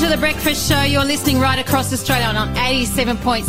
to the Breakfast Show. You're listening right across Australia on 87.6,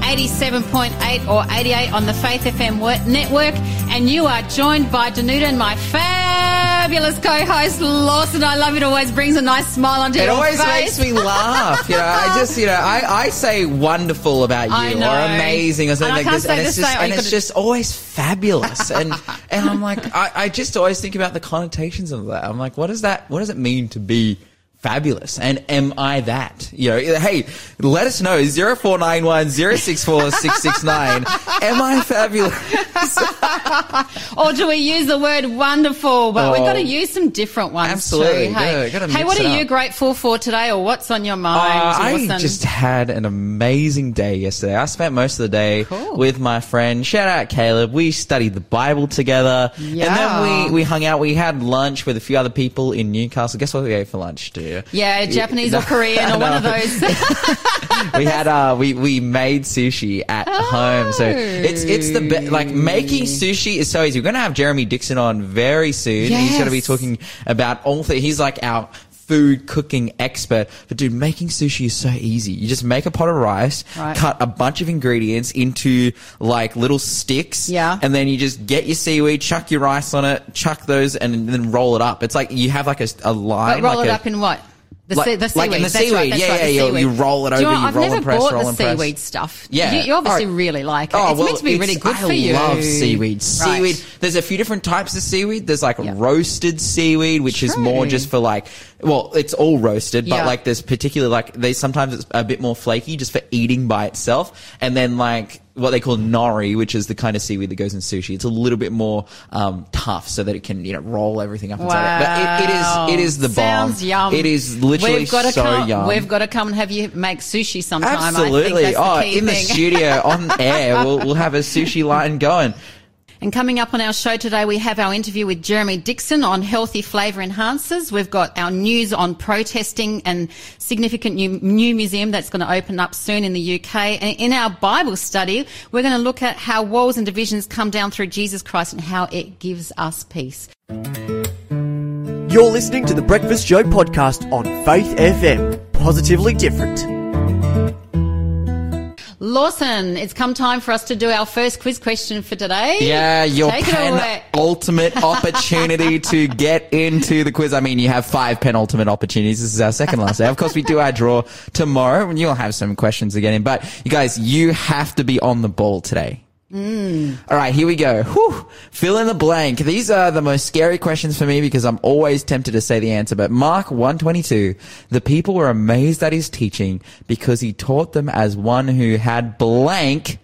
87.8 or 88 on the Faith FM network. And you are joined by Danuta and my fabulous co-host Lawson. I love it. Always brings a nice smile onto It your always makes me laugh. You know, I just, you know, I, I say wonderful about you or amazing or something And like this, and it's just. And gotta- just always fabulous. And and I'm like, I, I just always think about the connotations of that. I'm like, what does that? What does it mean to be? Fabulous. And am I that? You know, hey, let us know. 0491 064 669. Am I fabulous? Or do we use the word wonderful? But we've Oh. got to use some different ones Absolutely. too. Hey, Yeah, hey what are you grateful for today or what's on your mind? Uh, I just had an amazing day yesterday. I spent most of the day Cool. with my friend. Shout out Caleb. We studied the Bible together, Yeah. and then we we hung out. We had lunch with a few other people in Newcastle. Guess what we ate for lunch? Do Yeah, Japanese or Korean or one of those. we had uh we we made sushi at home. So it's it's the be- like making sushi is so easy. We're gonna have jeremy dixon on very soon. He's gonna be talking about all things he's like our food cooking expert but dude making sushi is so easy you just make a pot of rice Right. cut a bunch of ingredients into like little sticks Yeah. and then you just get your seaweed chuck your rice on it chuck those and then roll it up it's like you have like a, a line But roll like it a- up in what? The, Like- sea, the like seaweed. in the That's right, Yeah, right, the yeah, you- seaweed. you roll it Do you over, know, you I've roll never and press, bought roll the and press. seaweed stuff. Yeah. You, you obviously Oh. really like it. Oh, it's well, meant to be really good I for you. I love seaweed. Right. Seaweed. There's a few different types of seaweed. There's like Yeah. roasted seaweed, which is more just for like, well, it's all roasted, but Yeah. like there's particular like they sometimes it's a bit more flaky just for eating by itself, and then like what they call nori, which is the kind of seaweed that goes in sushi. It's a little bit more um, tough so that it can you know roll everything up inside it. But it, it is it is the bomb. Sounds yum. It is literally we've got to so come, yum. We've got to come and have you make sushi sometime. Absolutely. I think that's oh, the in the studio on air, we'll, we'll have a sushi line going. And coming up on our show today, we have our interview with Jeremy Dixon on healthy flavour enhancers. We've got our news on protesting and significant new, new museum that's going to open up soon in the UK. And in our Bible study, we're going to look at how walls and divisions come down through Jesus Christ and how it gives us peace. You're listening to the Breakfast Show podcast on Faith FM. Positively different. Lawson, it's come time for us to do our first quiz question for today. Yeah, your Take pen ultimate opportunity to get into the quiz. I mean, you have five penultimate opportunities. This is our second last day. Of course, we do our draw tomorrow and you'll have some questions to get in, but you guys, you have to be on the ball today. Mm. All right, here we go. Whew. Fill in the blank. These are the most scary questions for me because I'm always tempted to say the answer. But Mark 122, the people were amazed at his teaching because he taught them as one who had blank,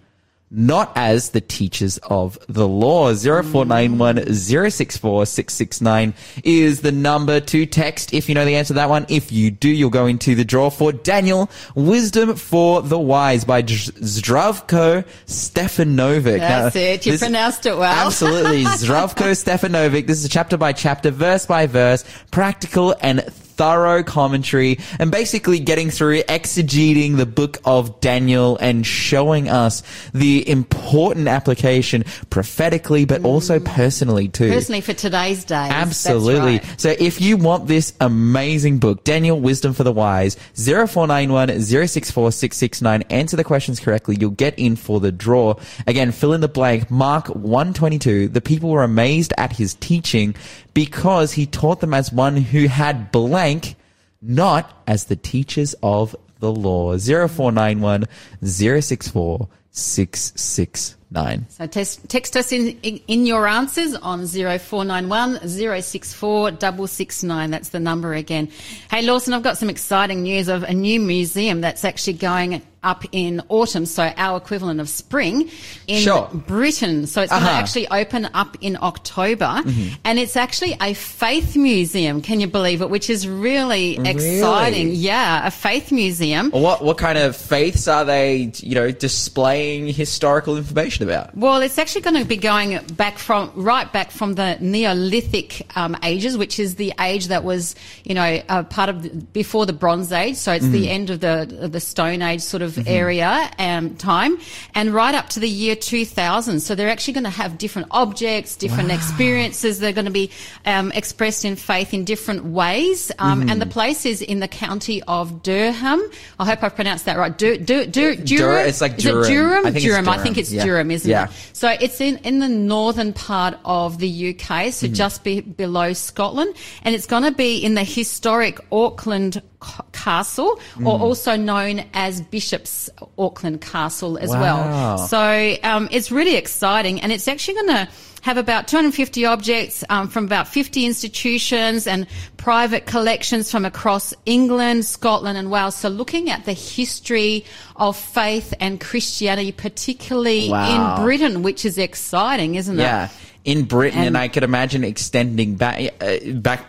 not as the teachers of the law. 0491 064 669 is the number to text if you know the answer to that one. If you do, you'll go into the draw for Daniel, Wisdom for the Wise by Zdravko Stefanovic. That's it. You this- pronounced it well. Absolutely. Zdravko Stefanovic. This is a chapter by chapter, verse by verse, practical and thorough commentary and basically getting through exegeting the book of Daniel and showing us the important application prophetically but also mm. personally too. Personally, for today's day. Absolutely. Right. So if you want this amazing book, Daniel Wisdom for the Wise, 0491 064 669, answer the questions correctly, you'll get in for the draw. Again, fill in the blank. Mark 122. The people were amazed at his teaching because he taught them as one who had blank, not as the teachers of the law. 0491 064 669. So text, text us in, in in your answers on 0491 064 669. That's the number again. Hey Lawson, I've got some exciting news of a new museum that's actually going up in autumn, so our equivalent of spring in Sure. Britain. So it's going to Uh-huh. actually open up in October and it's actually a faith museum. Can you believe it? Which is really, exciting. Yeah, a faith museum. What what kind of faiths are they, you know, displaying historical information about? Well, it's actually going to be going back from right back from the Neolithic um, ages, which is the age that was, you know, uh, part of the, before the Bronze Age. So it's the end of the of the Stone Age sort of area and time, and right up to the year 2000. So they're actually going to have different objects, different experiences. They're going to be um, expressed in faith in different ways. Um, And the place is in the county of Durham. I hope I pronounced that right. Dur- Dur- Dur- Durham. it's like Is Durham. it Durham? I think it's Durham. I think it's Yeah. Durham, isn't Yeah. it? So it's in, in the northern part of the UK, so Mm-hmm. just be, below Scotland, and it's going to be in the historic Auckland Castle, Mm. or also known as Bishop's Auckland Castle as Wow. well. So um, it's really exciting, and it's actually going to have about 250 objects um, from about 50 institutions and private collections from across England, Scotland, and Wales. So looking at the history of faith and Christianity, particularly Wow. in Britain, which is exciting, isn't it? Yeah, in Britain, and, And- I could imagine extending back uh, back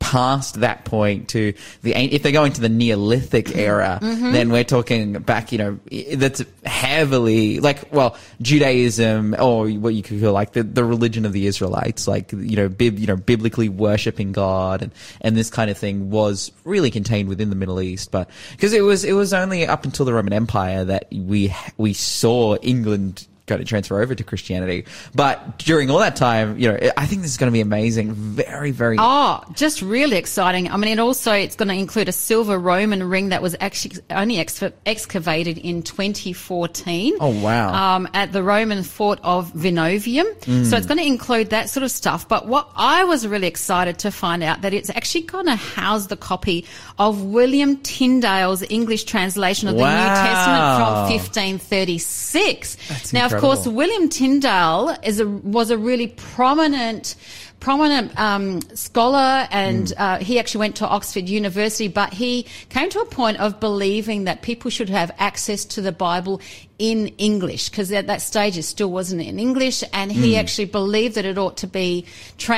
past that point to the if they're going to the Neolithic era, Mm-hmm. then we're talking back. You know, that's heavily like well Judaism or what you could call like the, the religion of the Israelites, like you know, bib, you know, biblically worshiping God and and this kind of thing was really contained within the Middle East, but because it was it was only up until the Roman Empire that we we saw England going to transfer over to Christianity. But during all that time, you know, I think this is going to be amazing. Very, very. Oh, just really exciting. I mean, it also, it's going to include a silver Roman ring that was actually only ex- excavated in 2014. Oh, wow. Um, at the Roman fort of Vinovium. So it's going to include that sort of stuff. But what I was really excited to find out that it's actually going to house the copy of William Tyndale's English translation of the New Testament from 1536. That's now, of incredible. course, William Tyndale is a, was a really prominent, prominent um, scholar, and Hmm. uh, he actually went to Oxford University. But he came to a point of believing that people should have access to the Bible in English because at that stage it still wasn't in English, and he Hmm. actually believed that it ought to be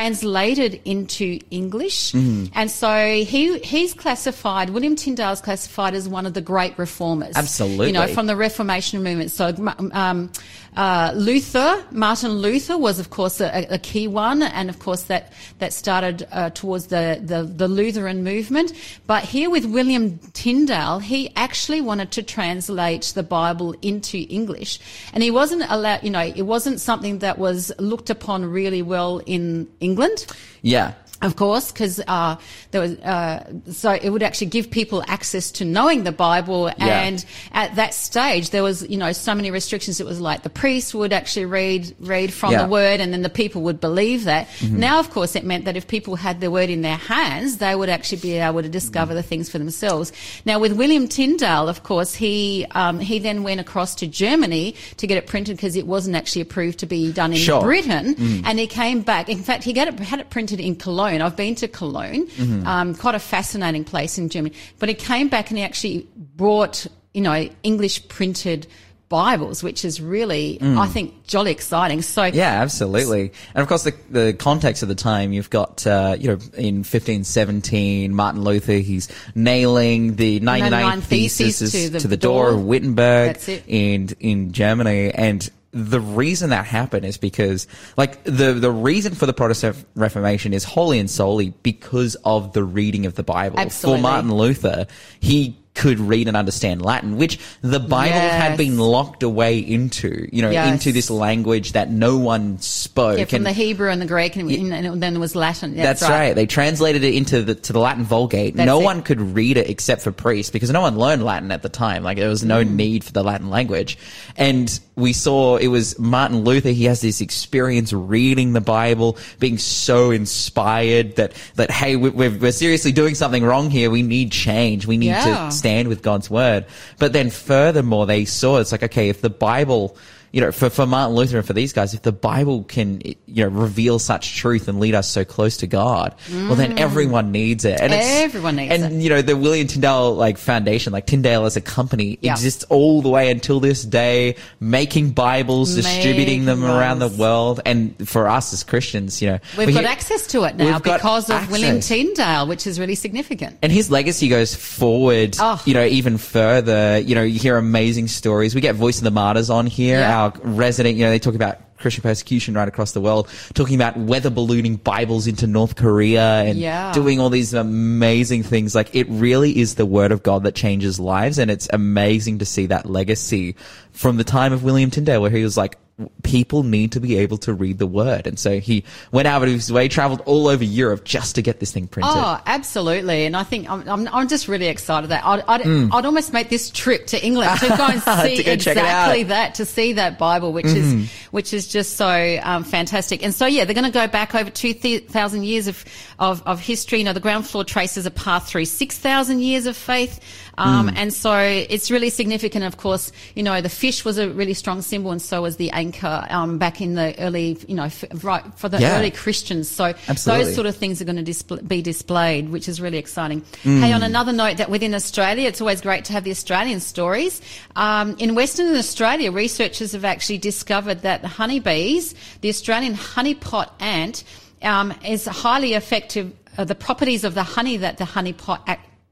translated into English. Hmm. And so he he's classified. William Tyndale's classified as one of the great reformers. Absolutely. you know, from the Reformation movement. So, um, uh, Luther, Martin Luther was, of course, a, a key one, and of course that that started uh, towards the, the the Lutheran movement. But here with William Tyndale, he actually wanted to translate the Bible into English, and he wasn't allowed. You know, it wasn't something that was looked upon really well in England. yeah. Of course, because uh, there was uh, so it would actually give people access to knowing the Bible, Yeah. and at that stage there was you know so many restrictions. It was like the priest would actually read read from Yeah. the word, and then the people would believe that. Mm-hmm. Now, of course, it meant that if people had the word in their hands, they would actually be able to discover the things for themselves. Now, with William Tyndale, of course, he um, he then went across to Germany to get it printed because it wasn't actually approved to be done in Sure. Britain, Mm. and he came back. In fact, he got it, had it printed in Cologne. I've been to Cologne, Mm-hmm. um, quite a fascinating place in Germany. But he came back and he actually brought, you know, English printed Bibles, which is really, I think, jolly exciting. So Mm. Yeah, absolutely. And of course, the, the context of the time, you've got, uh, you know, in 1517, Martin Luther, he's nailing the 99 99 theses, theses to the, door of Wittenberg in, in Germany. And the reason that happened is because, like, the, the reason for the Protestant Reformation is wholly and solely because of the reading of the Bible. Absolutely. For Martin Luther, he could read and understand Latin, which the Bible had been locked away into, you know, Yes. into this language that no one spoke. yeah, from and the Hebrew and the Greek, and, and then there was Latin. that's right. They translated it into the to the Latin Vulgate. That's no it. one could read it except for priests because no one learned Latin at the time. Like there was no Mm. need for the Latin language. And we saw it was Martin Luther. He has this experience reading the Bible, being so inspired that that hey, we- we're, we're seriously doing something wrong here. We need change. We need Yeah. to stand with God's word. But then furthermore, they saw it's like okay, if the Bible you know, for, for Martin Luther and for these guys, if the Bible can, you know, reveal such truth and lead us so close to God, well, then everyone needs it. And it's, Mm. Everyone needs and, it. And, you know, the William Tyndale, like, foundation, like Tyndale as a company exists all the way until this day, making Bibles, distributing them around the world. And for us as Christians, you know, We've got hear- access to it now because of William. Tyndale, which is really significant. And his legacy goes forward, Oh. you know, even further. You know, you hear amazing stories. We get Voice of the Martyrs on here, Yeah. Our resident, you know, they talk about Christian persecution right across the world, talking about weather ballooning Bibles into North Korea and Yeah. doing all these amazing things. Like it really is the word of God that changes lives. And it's amazing to see that legacy from the time of William Tyndale where he was like, people need to be able to read the word. And so he went out of his way, traveled all over Europe just to get this thing printed. Oh, absolutely. And I think I'm, I'm, I'm just really excited that I'd, I'd, I'd almost make this trip to England to go and see. Go exactly that, to see that Bible, which is, which is just so um, fantastic. And so, yeah, they're going to go back over 2,000 years of, of, of history. You know, the ground floor traces a path through 6,000 years of faith. Um, And so it's really significant, of course, you know, the fish was a really strong symbol and so was the anchor um, back in the early, you know, f- right, for the Yeah. early Christians. So Absolutely. those sort of things are going to be displayed, which is really exciting. Mm. Hey, on another note, that within Australia, it's always great to have the Australian stories. Um, in Western Australia, researchers have actually discovered that the honeybees, the Australian honeypot ant, um, is highly effective. Uh, the properties of the honey that the honeypot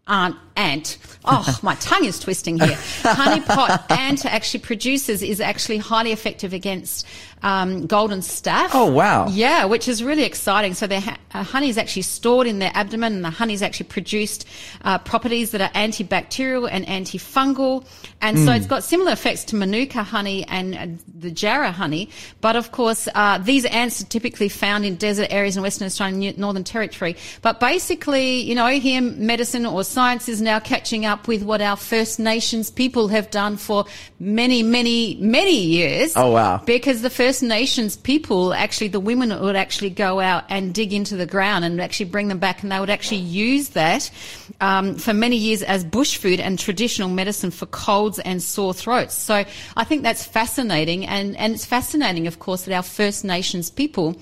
ant, ant. Oh, my tongue is twisting here. Honeypot ant actually produces is actually highly effective against um, golden staph. Oh, wow. Yeah, which is really exciting. So their ha- uh, honey is actually stored in their abdomen, and the honey is actually produced uh, properties that are antibacterial and antifungal, and so it's got similar effects to manuka honey and uh, the jarrah honey. But of course, uh, these ants are typically found in desert areas in Western Australia and Northern Territory. But basically, you know, here medicine or science is now catching up with what our First Nations people have done for many, many, many years. Oh, wow. Because the First Nations people, actually, the women would actually go out and dig into the ground and actually bring them back, and they would actually use that um, for many years as bush food and traditional medicine for colds and sore throats. So I think that's fascinating, and and it's fascinating, of course, that our First Nations people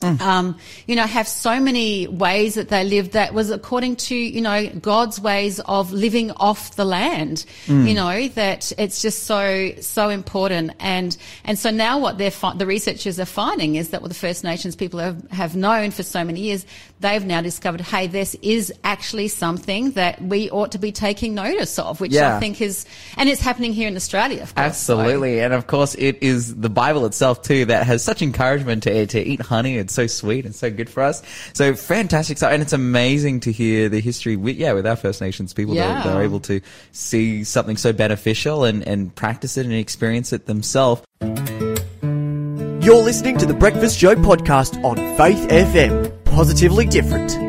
um, you know, have so many ways that they lived that was according to, you know, God's ways of living off the land, you know, that it's just so, so important. And, and so now what they're, fi- the researchers are finding is that what the First Nations people have, have known for so many years, they've now discovered, hey, this is actually something that we ought to be taking notice of, which Yeah. I think is, and it's happening here in Australia, of course. So- Absolutely. And of course, it is the Bible itself too that has such encouragement to, to eat honey. It's so sweet and so good for us. So fantastic stuff. And it's amazing to hear the history with, yeah, with our First Nations people. Yeah. They're, they're able to see something so beneficial and, and practice it and experience it themselves. You're listening to the Breakfast Show podcast on Faith FM. Positively different.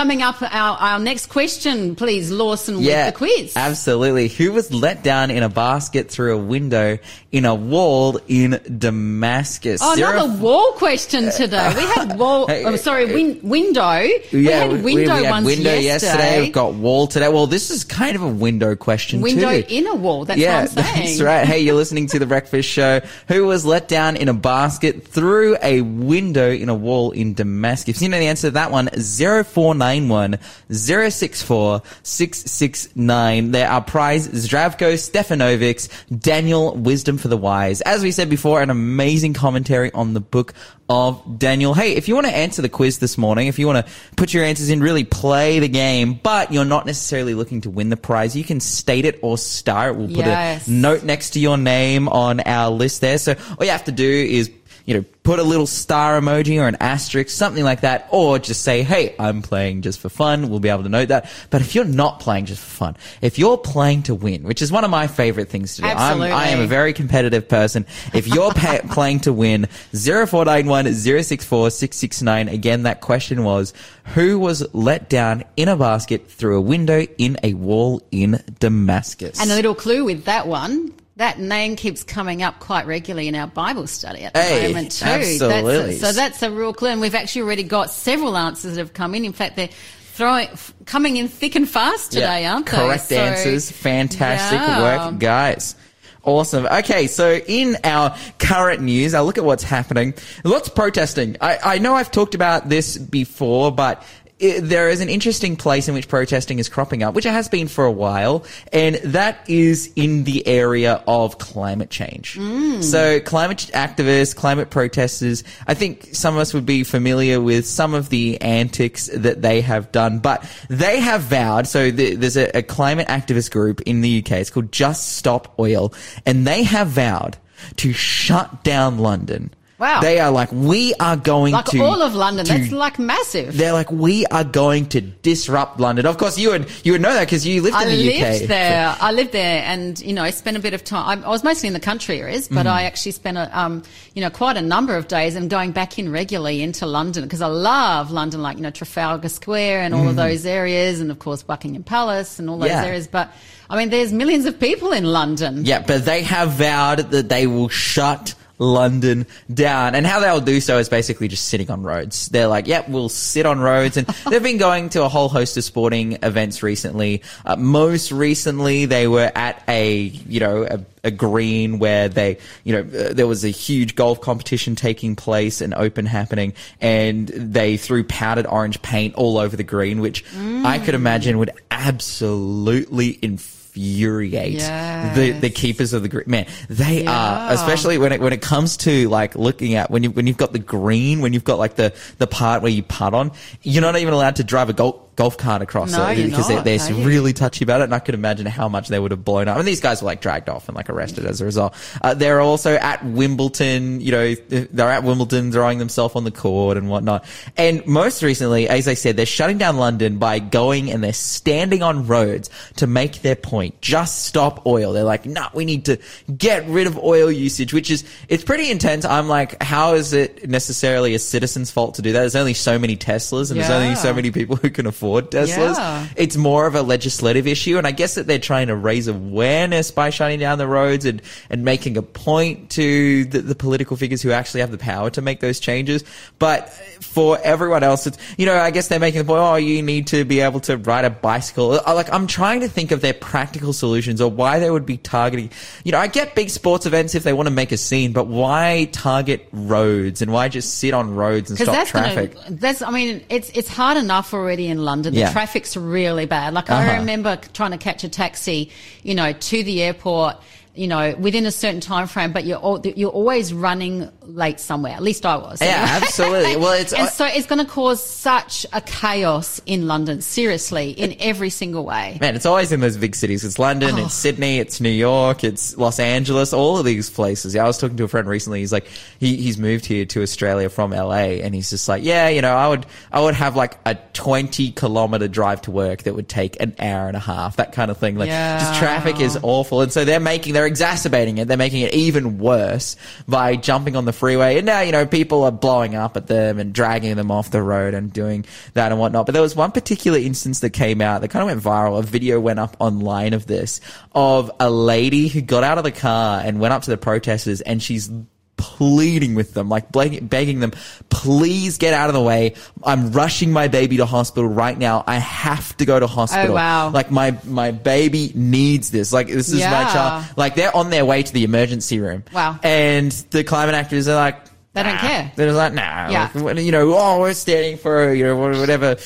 Coming up, our, our next question, please, Lawson, with the quiz. Absolutely. Who was let down in a basket through a window in a wall in Damascus? Oh, Zero- another wall question today. We had wall. Oh, sorry, win, window. we had window we, we had ones window yesterday. We've got wall today. Well, this is kind of a window question window too. in a wall. That's yeah, what I'm saying. that's right. Hey, you're listening to the Breakfast Show. Who was let down in a basket through a window in a wall in Damascus? If you know the answer to that one, 0491 064 669. There are prize Zdravko Stefanovics, Daniel Wisdom for the Wise. As we said before, an amazing commentary on the book of Daniel. Hey, if you want to answer the quiz this morning, if you want to put your answers in, really play the game, but you're not necessarily looking to win the prize, you can state it or star it. We'll put Yes. a note next to your name on our list there. So all you have to do is, you know, put a little star emoji or an asterisk, something like that, or just say, hey, I'm playing just for fun. We'll be able to note that. But if you're not playing just for fun, if you're playing to win, which is one of my favorite things to do, I'm, I am a very competitive person. If you're pa- playing to win, 0491 064 669. Again, that question was, who was let down in a basket through a window in a wall in Damascus? And a little clue with that one. That name keeps coming up quite regularly in our Bible study at the Hey, moment too. absolutely. That's a, so that's a real clue, and we've actually already got several answers that have come in. In fact, they're throwing f- coming in thick and fast today, Yeah, aren't they? Correct So- answers. Fantastic Yeah. work, guys. Awesome. Okay, so in our current news, I'll look at what's happening. Lots of protesting. I, I know I've talked about this before, but there is an interesting place in which protesting is cropping up, which it has been for a while, and that is in the area of climate change. Mm. So, climate activists, climate protesters, I think some of us would be familiar with some of the antics that they have done, but they have vowed. So, the, there's a, a climate activist group in the UK. It's called Just Stop Oil, and they have vowed to shut down London. Wow. They are like, we are going to disrupt Like to all of London. to That's like massive. they're like, we are going to disrupt London. Of course, you would you would know that because you lived I in the lived UK. there. I lived there, and you know, I spent a bit of time. I, I was mostly in the country areas, but Mm. I actually spent a, um, you know, quite a number of days and going back in regularly into London because I love London, like you know, Trafalgar Square and all of those areas, and of course Buckingham Palace and all those Mm. Yeah. areas. But I mean, there's millions of people in London. Yeah, but they have vowed that they will shut London down. And how they'll do so is basically just sitting on roads. They're like, yep, we'll sit on roads. And they've been going to a whole host of sporting events recently. Uh, most recently, they were at a, you know, a, a green where they, you know, uh, there was a huge golf competition taking place, and open happening, and they threw powdered orange paint all over the green, which I could imagine would absolutely infuriate the, the keepers of the green. Man, they are, especially when it, when it comes to like looking at when you, when you've got the green, when you've got like the, the part where you putt on, you're not even allowed to drive a golf, golf cart across No, it because not, they're, they're really touchy about it. And I could imagine how much they would have blown up. And these guys were like dragged off and like arrested as a result. Uh, they're also at Wimbledon, you know, they're at Wimbledon throwing themselves on the court and whatnot. And most recently, as I said, they're shutting down London by going and they're standing on roads to make their point. Just stop oil. They're like, nah, we need to get rid of oil usage, which is, it's pretty intense. I'm like, how is it necessarily a citizen's fault to do that? There's only so many Teslas and there's only so many people who can afford Teslas. Yeah. It's more of a legislative issue. And I guess that they're trying to raise awareness by shutting down the roads and, and making a point to the, the political figures who actually have the power to make those changes. But for everyone else, it's, you know, I guess they're making the point, oh, you need to be able to ride a bicycle. Uh, Like, I'm trying to think of their practical solutions or why they would be targeting, you know, I get big sports events if they want to make a scene, but why target roads and why just sit on roads and stop traffic? Gonna, that's. I mean, it's it's hard enough already in London. Yeah. The traffic's really bad. Like Uh-huh. I remember trying to catch a taxi, you know, to the airport. You know, within a certain time frame, but you're al- you're always running late somewhere. At least I was. Yeah, absolutely. Well, it's- and uh, so it's going to cause such a chaos in London. Seriously, in every single way. Man, it's always in those big cities. It's London, Oh. it's Sydney, it's New York, it's Los Angeles, all of these places. Yeah, I was talking to a friend recently. He's like, he, he's moved here to Australia from LA and he's just like, yeah, you know, I would, I would have like a 20 kilometer drive to work that would take an hour and a half, that kind of thing. Like, just traffic is awful. And so they're making, they're exacerbating it. They're making it even worse by jumping on the freeway. And now, you know, people are blowing up at them and dragging them off the road and doing that and whatnot. But there was one particular instance that came out that kind of went viral. A video went up online of this, of a lady who got out of the car and went up to the protesters and she's pleading with them, like begging, them, please get out of the way. I'm rushing my baby to hospital right now. I have to go to oh, hospital. Oh, wow. Like my, my baby needs this. Like this is my child. Like they're on their way to the emergency room. Wow. And the climate activists are like, They don't care. They're like, nah. Yeah. Like, you know, oh, we're standing for, you know, whatever.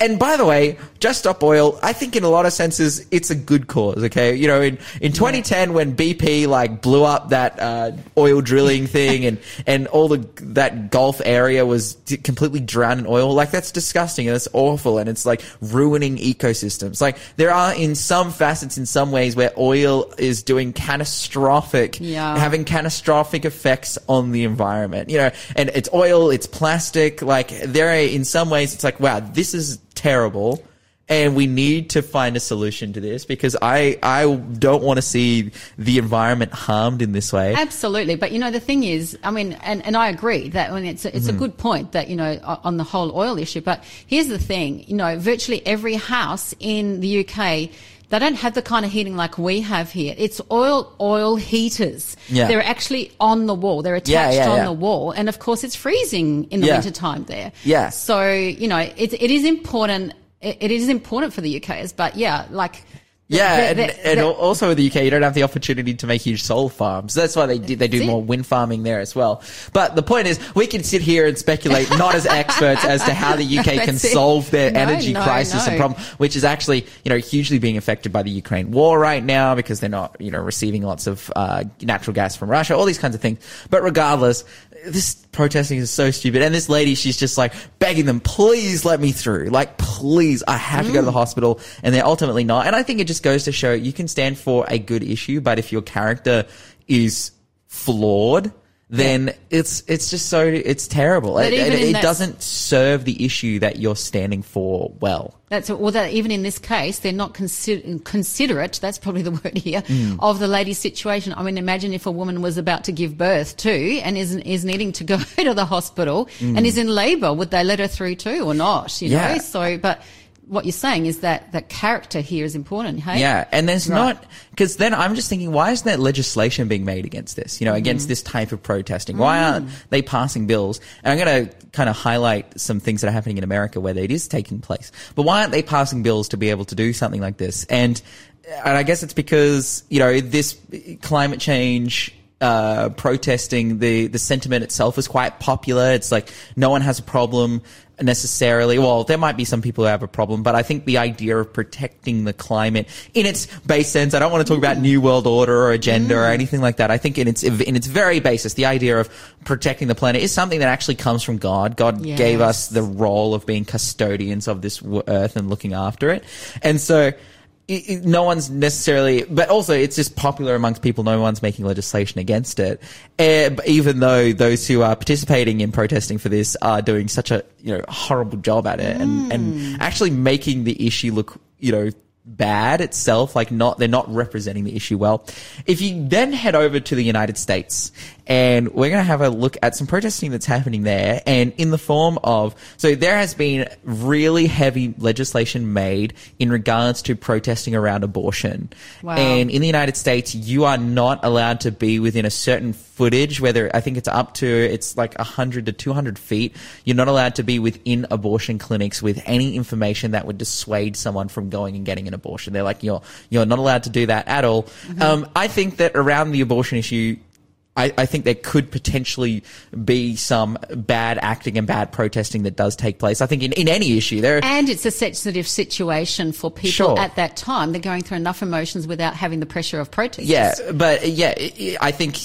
And by the way, Just Stop Oil, I think in a lot of senses, it's a good cause, okay? You know, in, in 2010, when BP, like, blew up that, uh, oil drilling thing and, and all the, that Gulf area was d- completely drowned in oil, like, that's disgusting and it's awful and it's, like, ruining ecosystems. Like, there are in some facets, in some ways, where oil is doing catastrophic, Yeah. having catastrophic effects on the environment, you know, and it's oil, it's plastic, like there are, in some ways, it's like, wow, this is terrible. And we need to find a solution to this because I, I don't want to see the environment harmed in this way. Absolutely, but you know the thing is, I mean, and, and I agree that when it's a, it's Mm-hmm. a good point that you know on the whole oil issue. But here's the thing, you know, virtually every house in the UK. They don't have the kind of heating like we have here. It's oil oil heaters. Yeah. They're actually on the wall. They're attached Yeah, yeah, on the wall, and of course it's freezing in the winter time there. Yeah. So you know, it it is important. It, it is important for the UKers, but yeah, like Yeah, The- and, the- and the- also in the UK, you don't have the opportunity to make huge solar farms. That's why they did, they do more wind farming there as well. But the point is, we can sit here and speculate, not as experts, as to how the UK can solve their No, energy no, crisis and problem, which is actually, you know, hugely being affected by the Ukraine war right now because they're not, you know, receiving lots of uh, natural gas from Russia, all these kinds of things. But regardless, this protesting is so stupid. And this lady, she's just like begging them, please let me through. Like, please, I have to go to the mm. hospital. And they're ultimately not. And I think it just goes to show you can stand for a good issue, but if your character is flawed, then it's it's just so it's terrible. It, it- it that- doesn't serve the issue that you're standing for well. That's well. That even in this case, they're not consider- considerate. That's probably the word here Mm. of the lady's situation. I mean, imagine if a woman was about to give birth too, and is is needing to go to the hospital and is in labour. Would they let her through too, or not? You Mm. Yeah. know. So, but what you're saying is that that character here is important. Hey. Yeah, and there's Right. not because then I'm just thinking, why isn't there legislation being made against this? You know, Mm-hmm. against this type of protesting? Why aren't they passing bills? And I'm going to kind of highlight some things that are happening in America where it is taking place. But why aren't they passing bills to be able to do something like this? And and I guess it's because you know this climate change uh, protesting, the, the sentiment itself is quite popular. It's like no one has a problem necessarily. Well, there might be some people who have a problem, but I think the idea of protecting the climate in its base sense, I don't want to talk about new world order or agenda or anything like that. I think in its, in its very basis, the idea of protecting the planet is something that actually comes from God. God Yes. gave us the role of being custodians of this earth and looking after it. And so, it, it- no one's necessarily, but also it's just popular amongst people. No one's making legislation against it. Eh, even though those who are participating in protesting for this are doing such a you know horrible job at it and, and actually making the issue look you know bad itself, like not, they're not representing the issue well. If you then head over to the United States and we're going to have a look at some protesting that's happening there and in the form of, so there has been really heavy legislation made in regards to protesting around abortion. Wow. And in the United States, you are not allowed to be within a certain footage, whether I think it's up to, it's like 100 to 200 feet. You're not allowed to be within abortion clinics with any information that would dissuade someone from going and getting an abortion. They're like, you're, you're not allowed to do that at all. Um, I think that around the abortion issue, I, I think there could potentially be some bad acting and bad protesting that does take place. I think in, in any issue, there, And it's a sensitive situation for people Sure. at that time. They're going through enough emotions without having the pressure of protest. Yeah, but yeah, I- think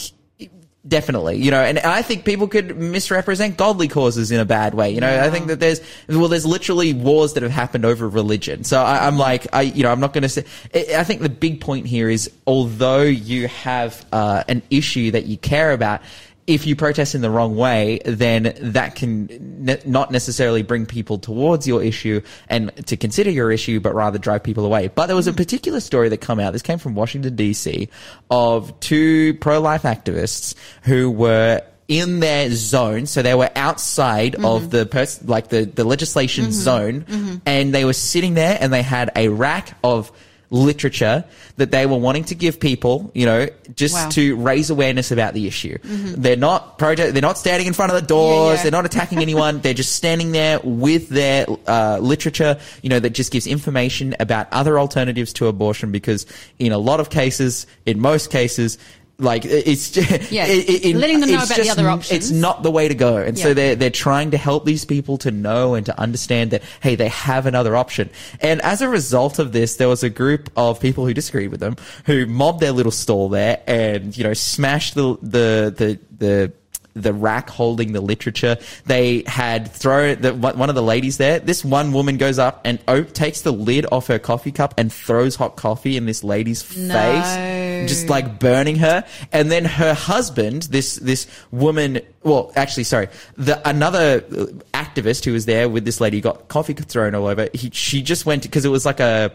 definitely, you know, and I think people could misrepresent godly causes in a bad way. You know, I think that there's, well, there's literally wars that have happened over religion. So I, I'm like, I, you know, I'm not going to say, I I think the big point here is although you have uh, an issue that you care about, if you protest in the wrong way, then that can ne- not necessarily bring people towards your issue and to consider your issue, but rather drive people away. But there was a particular story that came out. This came from Washington DC of two pro-life activists who were in their zone, so they were outside of mm-hmm. the pers- like the the legislation mm-hmm. zone, mm-hmm. and they were sitting there and they had a rack of literature that they were wanting to give people, you know, just Wow. to raise awareness about the issue. They're not project, they're not standing in front of the doors, Yeah, yeah. they're not attacking anyone, they're just standing there with their uh, literature, you know, that just gives information about other alternatives to abortion because in a lot of cases, in most cases, like it's just, Yeah, letting them know about the other options. It's not the way to go, and so they're they're trying to help these people to know and to understand that hey, they have another option. And as a result of this, there was a group of people who disagreed with them who mobbed their little stall there and you know smashed the the the the the rack holding the literature. They had thrown the, one of the ladies there. This one woman goes up and o- takes the lid off her coffee cup and throws hot coffee in this lady's No. face, just like burning her. And then her husband, this this woman, well, actually, sorry, the another uh, activist who was there with this lady got coffee thrown all over. He, she just went because it was like a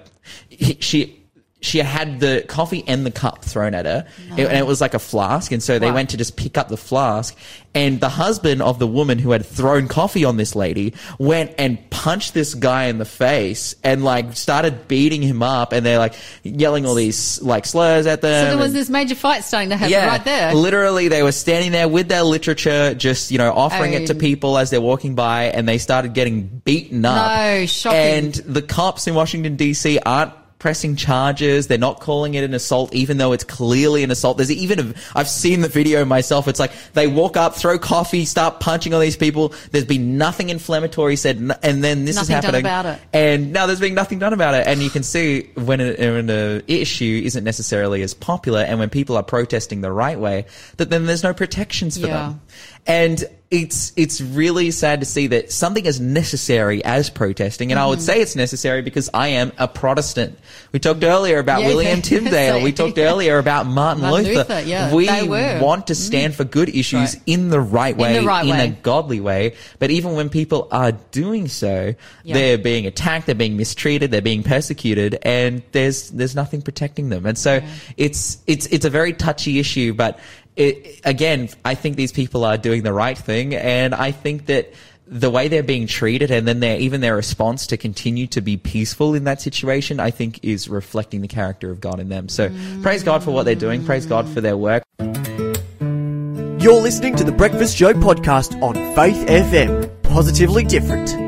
he, she. She had the coffee and the cup thrown at her, It- and it was like a flask. And so they Right. went to just pick up the flask. And the husband of the woman who had thrown coffee on this lady went and punched this guy in the face and like started beating him up. And they're like yelling all these like slurs at them. So there was and- this major fight starting to happen right there. Literally, they were standing there with their literature, just, you know, offering it to Oh. people as they're walking by, and they started getting beaten up. No, shocking. And the cops in Washington, D.C. aren't pressing charges. They're not calling it an assault, even though it's clearly an assault. There's even a, I've seen the video myself. It's like they walk up, throw coffee, start punching on these people. There's been nothing inflammatory said, and then this Nothing is done happening. about it. And now there's been nothing done about it. And you can see when an when issue isn't necessarily as popular, and when people are protesting the right way, that then there's no protections for Yeah. them. And it's it's really sad to see that something as necessary as protesting, and I Mm-hmm. would say it's necessary because I am a Protestant. We talked earlier about Yeah, William. Tyndale. We talked earlier about Martin, Martin Luther. Luther, yeah, we want to stand for good issues Right. in the right way, the right in way. a godly way. But even when people are doing so, they're being attacked, they're being mistreated, they're being persecuted, and there's there's nothing protecting them. And so it's it's it's a very touchy issue, but it, again, I think these people are doing the right thing, and I think that the way they're being treated and then their even their response to continue to be peaceful in that situation, I think is reflecting the character of God in them. So praise God for what they're doing, praise God for their work. You're listening to the Breakfast Show podcast on Faith FM. Positively different.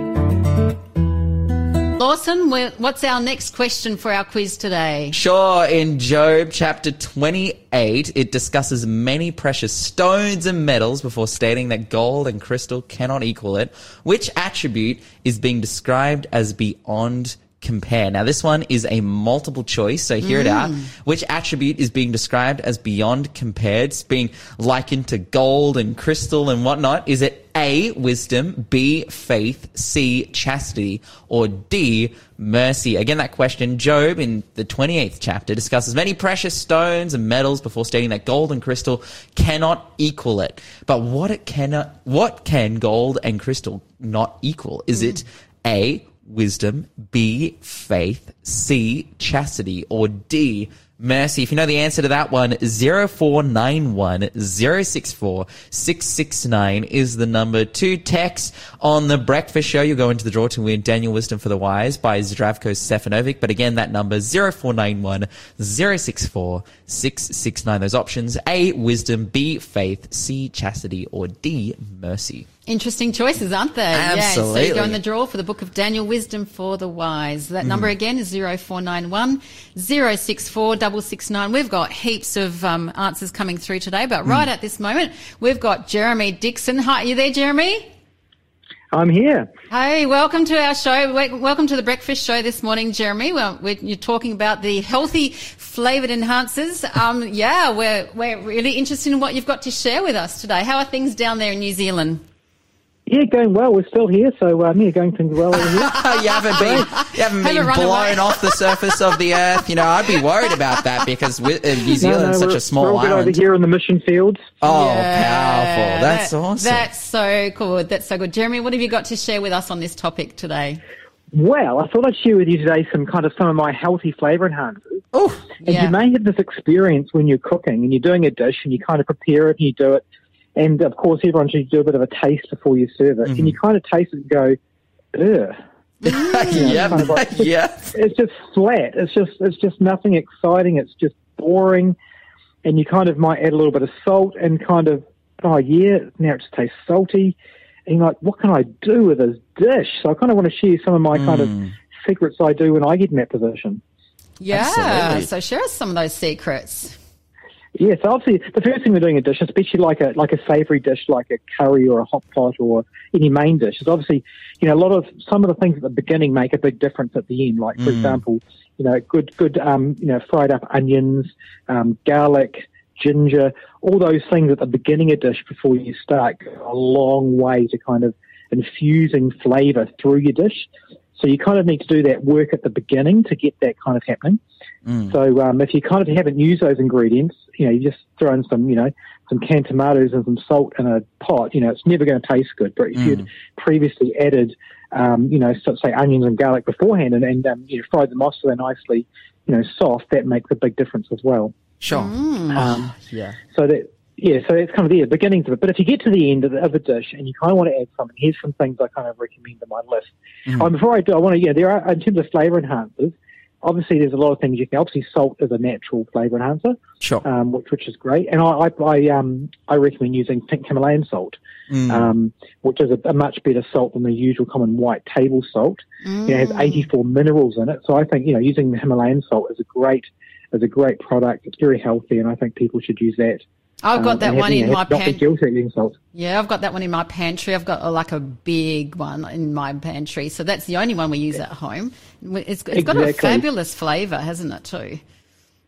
Lawson, what's our next question for our quiz today? Sure, in Job chapter 28, it discusses many precious stones and metals before stating that gold and crystal cannot equal it. Which attribute is being described as beyond compare? Now, this one is a multiple choice, so hear it out. Mm. Which attribute is being described as beyond compared? It's being likened to gold and crystal and whatnot. Is it A, wisdom, B, faith, C, chastity, or D, mercy? Again, that question, Job in the 28th chapter discusses many precious stones and metals before stating that gold and crystal cannot equal it. But what it cannot, what can gold and crystal not equal? Is mm. it A, wisdom, B, faith, C, chastity, or D, mercy? If you know the answer to that one, 0491 064 669 is the number to text on the breakfast show. You'll go into the draw to win Daniel Wisdom for the Wise by Zdravko Stefanovic. But again, that number 0491 064 669. Those options A, wisdom, B, faith, C, chastity, or D, mercy. Interesting choices, aren't they? Yeah, so you go in the draw for the Book of Daniel, Wisdom for the Wise. That Mm. number again is 0491 064 669. We've got heaps of um, answers coming through today, but Mm. right at this moment, we've got Jeremy Dixon. Hi, you there, Jeremy? I'm here. Hey, welcome to our show. Welcome to the breakfast show this morning, Jeremy. Well, we're, you're talking about the healthy flavoured enhancers. Um, yeah, we're we're really interested in what you've got to share with us today. How are things down there in New Zealand? Yeah, going well. We're still here, so um, yeah, going things well over here. you haven't been, you haven't been Haven't run blown off the surface of the earth. You know, I'd be worried about that because wi- uh, New No, Zealand's no, such we're, a small we're all good island. over here in the mission fields. Oh, Yeah, powerful! That's that- awesome. That's so cool. That's so good. Jeremy, what have you got to share with us on this topic today? Well, I thought I'd share with you today some kind of some of my healthy flavour enhancers. oh, And Yeah. you may have this experience when you're cooking and you're doing a dish and you kind of prepare it and you do it. And of course, everyone should do a bit of a taste before you serve it. And you kind of taste it and go, ugh. yeah, kind of like- yeah. it's just flat. It's just it's just nothing exciting. It's just boring, and you kind of might add a little bit of salt and kind of oh yeah, now it just tastes salty. And you're like, what can I do with this dish? So I kind of want to share some of my kind Mm. of secrets I do when I get in that position. Yeah. Absolutely. So share us some of those secrets. Yeah, so obviously the first thing we're doing a dish, especially like a like a savoury dish like a curry or a hot pot or any main dish, is obviously you know a lot of some of the things at the beginning make a big difference at the end. Like for example, you know good good um, you know fried up onions, um, garlic, ginger, all those things at the beginning of dish before you start go a long way to kind of infusing flavour through your dish. So you kind of need to do that work at the beginning to get that kind of happening. So um, if you kind of haven't used those ingredients, you know, you just throw in some, you know, some canned tomatoes and some salt in a pot, you know, it's never going to taste good. But if you'd previously added, um, you know, so, say onions and garlic beforehand and, and um, you know, fried them off so they're nicely, you know, soft, that makes a big difference as well. Sure. Um, Yeah. so that, yeah, so it's kind of the beginnings of it. But if you get to the end of the, of the dish and you kind of want to add something, here's some things I kind of recommend in my list. Um, before I do, I want to, yeah, there are, in terms of flavour enhancers, obviously there's a lot of things you can. Obviously, salt is a natural flavour enhancer, Sure. um, which which is great. And I I, I um I recommend using pink Himalayan salt, um, which is a, a much better salt than the usual common white table salt. You know, it has 84 minerals in it, so I think you know using the Himalayan salt is a great is a great product. It's very healthy, and I think people should use that. I've got Um, that one in my pantry. guilty of using salt. Yeah, I've got that one in my pantry. I've got uh, like a big one in my pantry. So that's the only one we use at home. It's, it's got a fabulous flavour, hasn't it, too?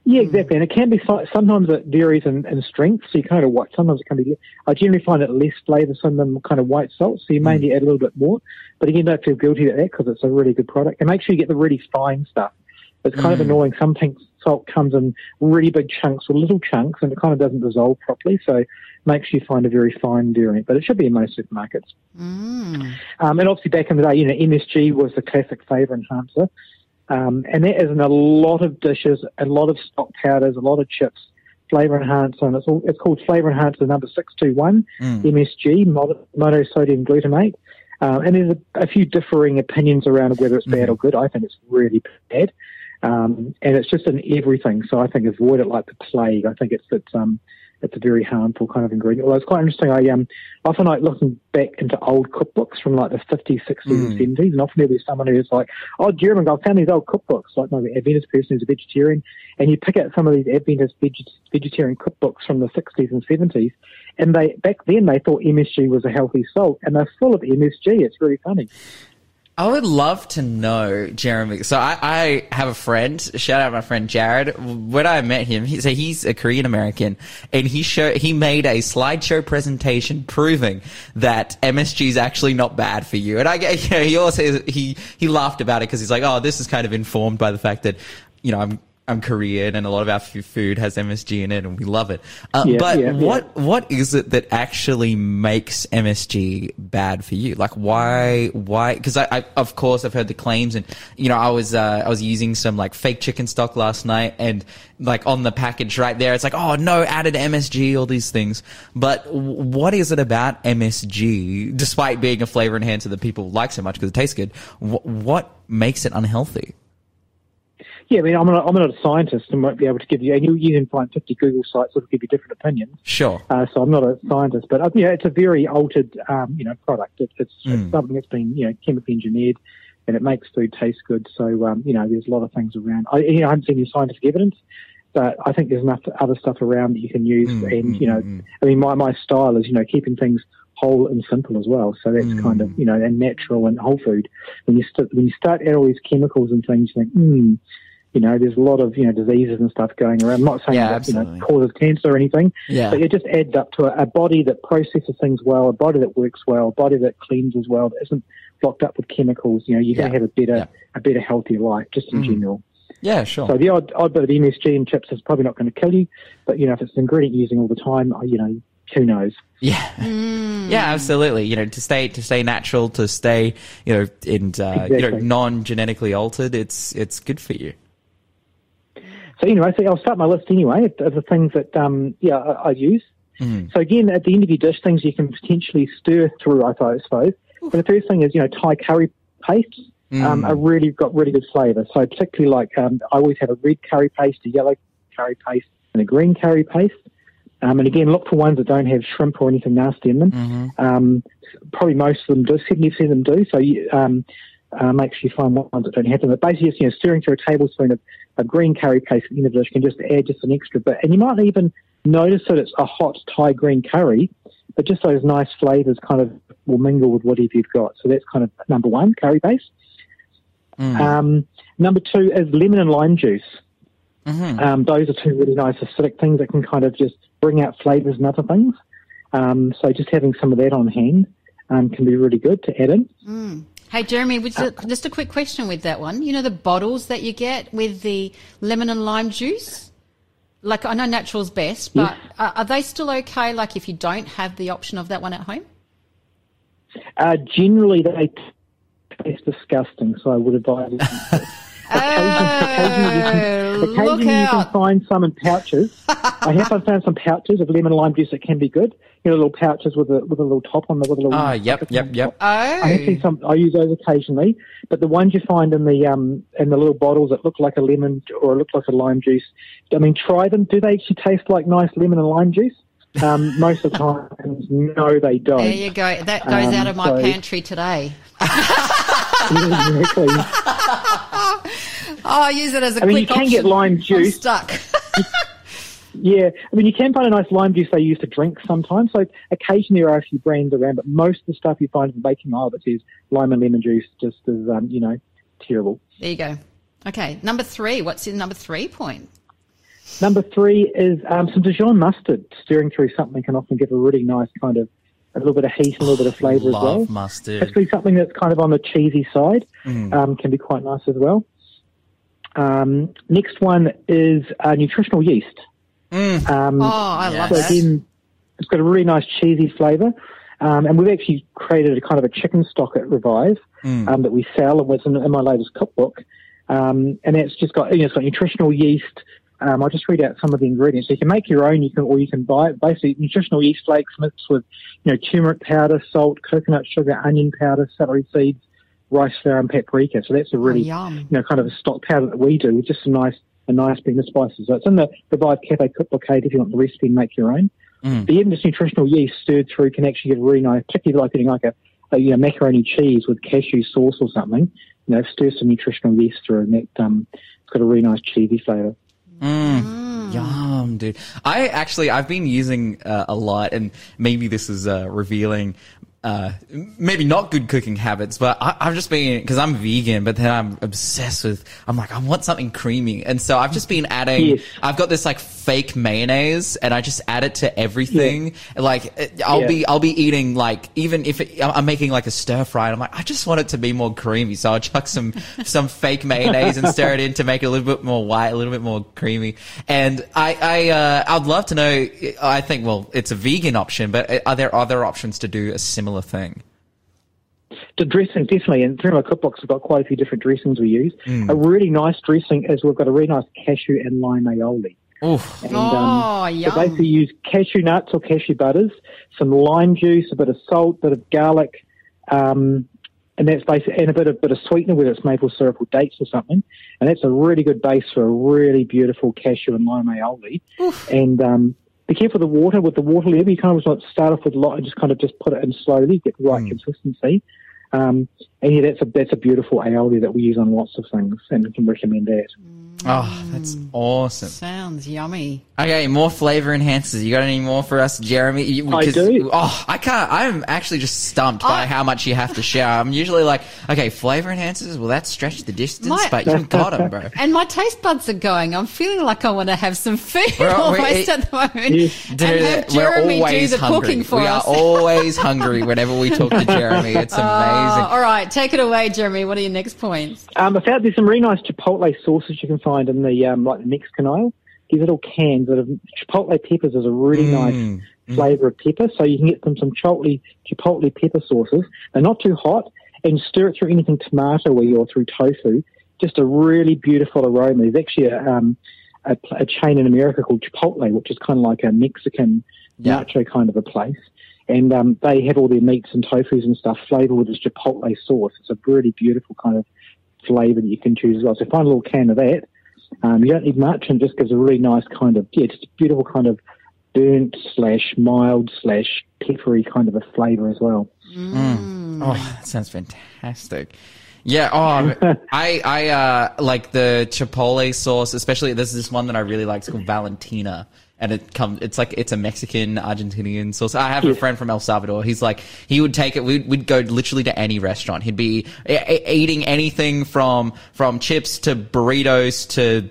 Yeah, exactly. And it can be sometimes it varies in, in strength. So you kind of what sometimes it can be. I generally find it less flavoursome than kind of white salt. So you mainly need to add a little bit more. But again, don't feel guilty about that because it's a really good product. And make sure you get the really fine stuff. It's kind of annoying. Some pink salt comes in really big chunks or little chunks, and it kind of doesn't dissolve properly. So make sure you find a very fine variant. But it should be in most supermarkets. Um, and obviously back in the day, you know, MSG was the classic flavour enhancer. Um, and that is in a lot of dishes, a lot of stock powders, a lot of chips, flavour enhancer, and it's, all, it's called flavour enhancer number 621, MSG, mono- monosodium glutamate. Um, and there's a, a few differing opinions around whether it's bad or good. I think it's really bad. Um, and it's just in everything. So I think avoid it like the plague. I think it's, it's, um, it's a very harmful kind of ingredient. Although it's quite interesting. I um, often like looking back into old cookbooks from like the 50s, 60s, and 70s, and often there'll be someone who's like, "Oh, Jeremy, I found these old cookbooks." Like maybe Adventist person who's a vegetarian, and you pick out some of these Adventist veget- vegetarian cookbooks from the 60s and 70s, and they back then they thought MSG was a healthy salt, and they're full of MSG. It's really funny. I would love to know, Jeremy. So I, I have a friend. Shout out my friend Jared. When I met him, he, so he's a Korean American, and he show he made a slideshow presentation proving that MSG is actually not bad for you. And I you know, he also he he laughed about it because he's like, oh, this is kind of informed by the fact that you know I'm. I'm Korean, and a lot of our f- food has MSG in it, and we love it. Uh, Yeah, but yeah, yeah. what what is it that actually makes MSG bad for you? Like why why? Because I, I of course I've heard the claims, and you know I was uh, I was using some like fake chicken stock last night, and like on the package right there, it's like oh no added MSG, all these things. But what is it about MSG, despite being a flavor enhancer that people like so much because it tastes good? Wh- what makes it unhealthy? Yeah, I mean, I'm not, I'm not a scientist and won't be able to give you, and you, you can find 50 Google sites that will give you different opinions. Sure. Uh, so I'm not a scientist, but uh, yeah, it's a very altered, um, you know, product. It, it's, it's something that's been, you know, chemically engineered, and it makes food taste good. So, um, you know, there's a lot of things around. I, you know, I haven't seen any scientific evidence, but I think there's enough other stuff around that you can use. and you know, I mean, my my style is, you know, keeping things whole and simple as well. So that's kind of, you know, and natural and whole food. When you st- when you start adding all these chemicals and things, you think, hmm. You know, there's a lot of you know diseases and stuff going around. I'm not saying Yeah, that you know causes cancer or anything, Yeah. but it just adds up to a, a body that processes things well, a body that works well, a body that cleanses well, that isn't blocked up with chemicals. You know, you're going to have a better, Yeah. Mm. a better, healthier life, just in general. Yeah, sure. So the odd, odd bit of MSG in chips is probably not going to kill you, but you know, if it's an ingredient you're using all the time, uh, you know, who knows? Yeah, yeah, absolutely. You know, to stay to stay natural, to stay you know, and uh, you know, non genetically altered. It's it's good for you. So anyway, so I'll start my list anyway of, the things that um, yeah I, I use. So again, at the end of your dish, things you can potentially stir through, I suppose. And the first thing is you know Thai curry paste. Um, are really got really good flavour. So particularly like um, I always have a red curry paste, a yellow curry paste, and a green curry paste. Um, and again, look for ones that don't have shrimp or anything nasty in them. Um, probably most of them do. Seventy percent of them do. So you, um, uh, make sure you find ones that don't have them. But basically, just you know, stirring through a tablespoon of, of green curry paste at the end dish can just add just an extra bit. And you might even notice that it's a hot Thai green curry, but just those nice flavours kind of will mingle with whatever you've got. So that's kind of number one, curry paste. Um, number two is lemon and lime juice. Um, those are two really nice acidic things that can kind of just bring out flavours and other things. Um, so just having some of that on hand um, can be really good to add in. Hey, Jeremy, would you- just a quick question with that one. You know the bottles that you get with the lemon and lime juice? Like, I know natural's best, but are, are they still okay, like, if you don't have the option of that one at home? Uh, generally, they taste disgusting, so I would advise. against occasionally you can, Oh, look occasionally you can find some in pouches. I have found some pouches of lemon lime juice that can be good. You know, little pouches with a with a little top on the with a little. Ah, yep, yep, yep. top. I have Oh. seen some. I use those occasionally, but the ones you find in the um in the little bottles that look like a lemon or look like a lime juice. I mean, try them. Do they actually taste like nice lemon and lime juice? Um, most of the time, no, they don't. There you go. That goes Um, out of my so- pantry today. exactly. Oh, I use it as a I mean, you can option. get lime I'm juice. stuck. Yeah, I mean, you can find a nice lime juice they use to drink sometimes. So occasionally there are a few brands around, but most of the stuff you find in the baking aisle that says lime and lemon juice just is, um, you know, terrible. there you go. Okay, number three. What's in number three point? Number three is um, some Dijon mustard. Stirring through something can often give a really nice kind of a little bit of heat and a little bit of flavour as well. Love mustard. Especially something that's kind of on the cheesy side um, can be quite nice as well. Um, next one is uh, nutritional yeast. Um, Oh, I love So that. again, it's got a really nice cheesy flavour. Um, and we've actually created a kind of a chicken stock at Revive um, that we sell and was in, in my latest cookbook. Um, and it's just got, you know, it's got nutritional yeast. Um, I'll just read out some of the ingredients. So you can make your own, you can, or you can buy it. Basically, nutritional yeast flakes mixed with, you know, turmeric powder, salt, coconut sugar, onion powder, celery seeds, rice flour, and paprika. So that's a really, yum. you know, kind of a stock powder that we do with just some nice, a nice blend of spices. So it's in the Revive Cafe cookbook aid if you want the recipe and make your own. But even this nutritional yeast stirred through can actually get a really nice, particularly like eating like a, a you know, macaroni cheese with cashew sauce or something. You know, stir some nutritional yeast through and that, um, it's got a really nice cheesy flavour. Yum, dude. I actually, I've been using uh, a lot, and maybe this is uh, revealing. Uh, maybe not good cooking habits, but I, I've just been because I'm vegan, but then I'm obsessed with. I'm like, I want something creamy, and so I've just been adding. Yes. I've got this like fake mayonnaise, and I just add it to everything. Like I'll Yeah. be, I'll be eating like even if it, I'm making like a stir fry, and I'm like, I just want it to be more creamy, so I'll chuck some some fake mayonnaise and stir it in to make it a little bit more white, a little bit more creamy. And I, I, uh, I'd love to know. I think, well, it's a vegan option, but are there other options to do a similar thing? The dressing, definitely, and through my cookbooks, we've got quite a few different dressings we use. Mm. A really nice dressing is we've got a really nice cashew and lime aioli. Oof. And, Oh, um, yum. So basically use cashew nuts or cashew butters, some lime juice, a bit of salt, a bit of garlic, um, and that's basically, and a bit of, bit of sweetener, whether it's maple syrup or dates or something. And that's a really good base for a really beautiful cashew and lime aioli. And, um, be careful with the water. With the water level, you kind of just like start off with a lot and just kind of just put it in slowly, get the right consistency. Um, and yeah, that's a, that's a beautiful aioli that we use on lots of things and can recommend that. Oh, that's awesome. Sounds yummy. Okay, more flavor enhancers. You got any more for us, Jeremy? You- I 'cause- do. Oh, I can't. I'm actually just stumped by I- how much you have to share. I'm usually like, okay, flavor enhancers. Well, that stretched the distance, My- but you got them, bro. And my taste buds are going. I'm feeling like I want to have some food We're- we're- almost at the moment. Yes. And Dude, have we're Jeremy do always the hungry. cooking for we us. are always hungry whenever we talk to Jeremy. It's amazing. Oh, all right, take it away, Jeremy. What are your next points? Um, I found there's some really nice chipotle sauces you can find in the um, like the Mexican aisle. These little cans that have chipotle peppers is a really nice flavour of pepper. So you can get them some chipotle chipotle pepper sauces. They're not too hot, and stir it through anything tomatoey or you're through tofu. Just a really beautiful aroma. There's actually a, um, a, a chain in America called Chipotle, which is kind of like a Mexican Yeah. nacho kind of a place. And um, they have all their meats and tofus and stuff flavoured with this chipotle sauce. It's a really beautiful kind of flavour that you can choose as well. So find a little can of that. Um, you don't need much, and it just gives a really nice kind of yeah, just a beautiful kind of burnt slash mild slash peppery kind of a flavour as well. Oh, that sounds fantastic. Yeah. Oh, I I uh, like the chipotle sauce, especially. There's this one that I really like. It's called Valentina, and it comes. It's like it's a Mexican Argentinian sauce. I have a friend from El Salvador. He's like he would take it. We'd, we'd go literally to any restaurant. He'd be e- e- eating anything from from chips to burritos to.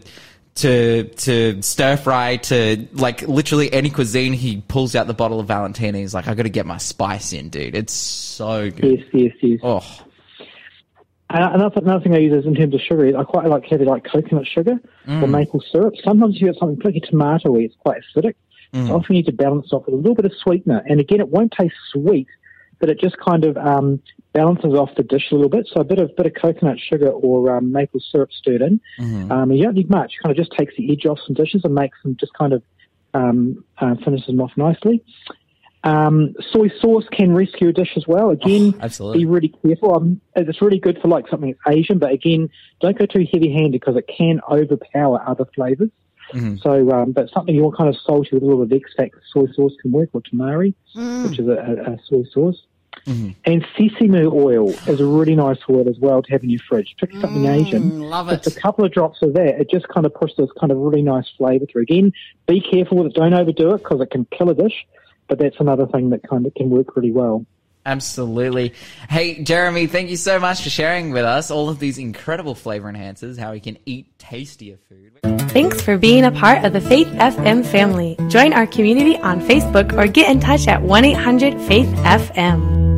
To to stir fry to like literally any cuisine, he pulls out the bottle of Valentina. He's like, I got to get my spice in, dude. It's so good. Yes, yes, yes. Oh, And another, another thing I use is in terms of sugar, I quite like heavy like coconut sugar or Mm. maple syrup. Sometimes you get something particularly tomatoey, it's quite acidic. Mm. So often you need to balance off with a little bit of sweetener. And again, it won't taste sweet, but it just kind of um, balances off the dish a little bit. So a bit of bit of coconut sugar or um, maple syrup stirred in. Mm-hmm. Um, you don't need much. It kind of just takes the edge off some dishes and makes them just kind of um, uh, finishes them off nicely. Um, soy sauce can rescue a dish as well. Again, Oh, absolutely. be really careful. Um, it's really good for like something that's Asian, but again, don't go too heavy-handed because it can overpower other flavors. Mm-hmm. So, um, but something you want kind of salty with a little bit of extract soy sauce can work, or tamari, which is a, a, a soy sauce. Mm-hmm. And sesame oil is a really nice oil as well to have in your fridge. Pick something Asian. Mm, love it. Just a couple of drops of that, it just kind of pushes this kind of really nice flavour through. Again, be careful with it. Don't overdo it because it can kill a dish. But that's another thing that kind of can work really well. Absolutely. Hey, Jeremy, thank you so much for sharing with us all of these incredible flavor enhancers, how we can eat tastier food. Thanks for being a part of the Faith FM family. Join our community on Facebook or get in touch at 1 800 Faith FM.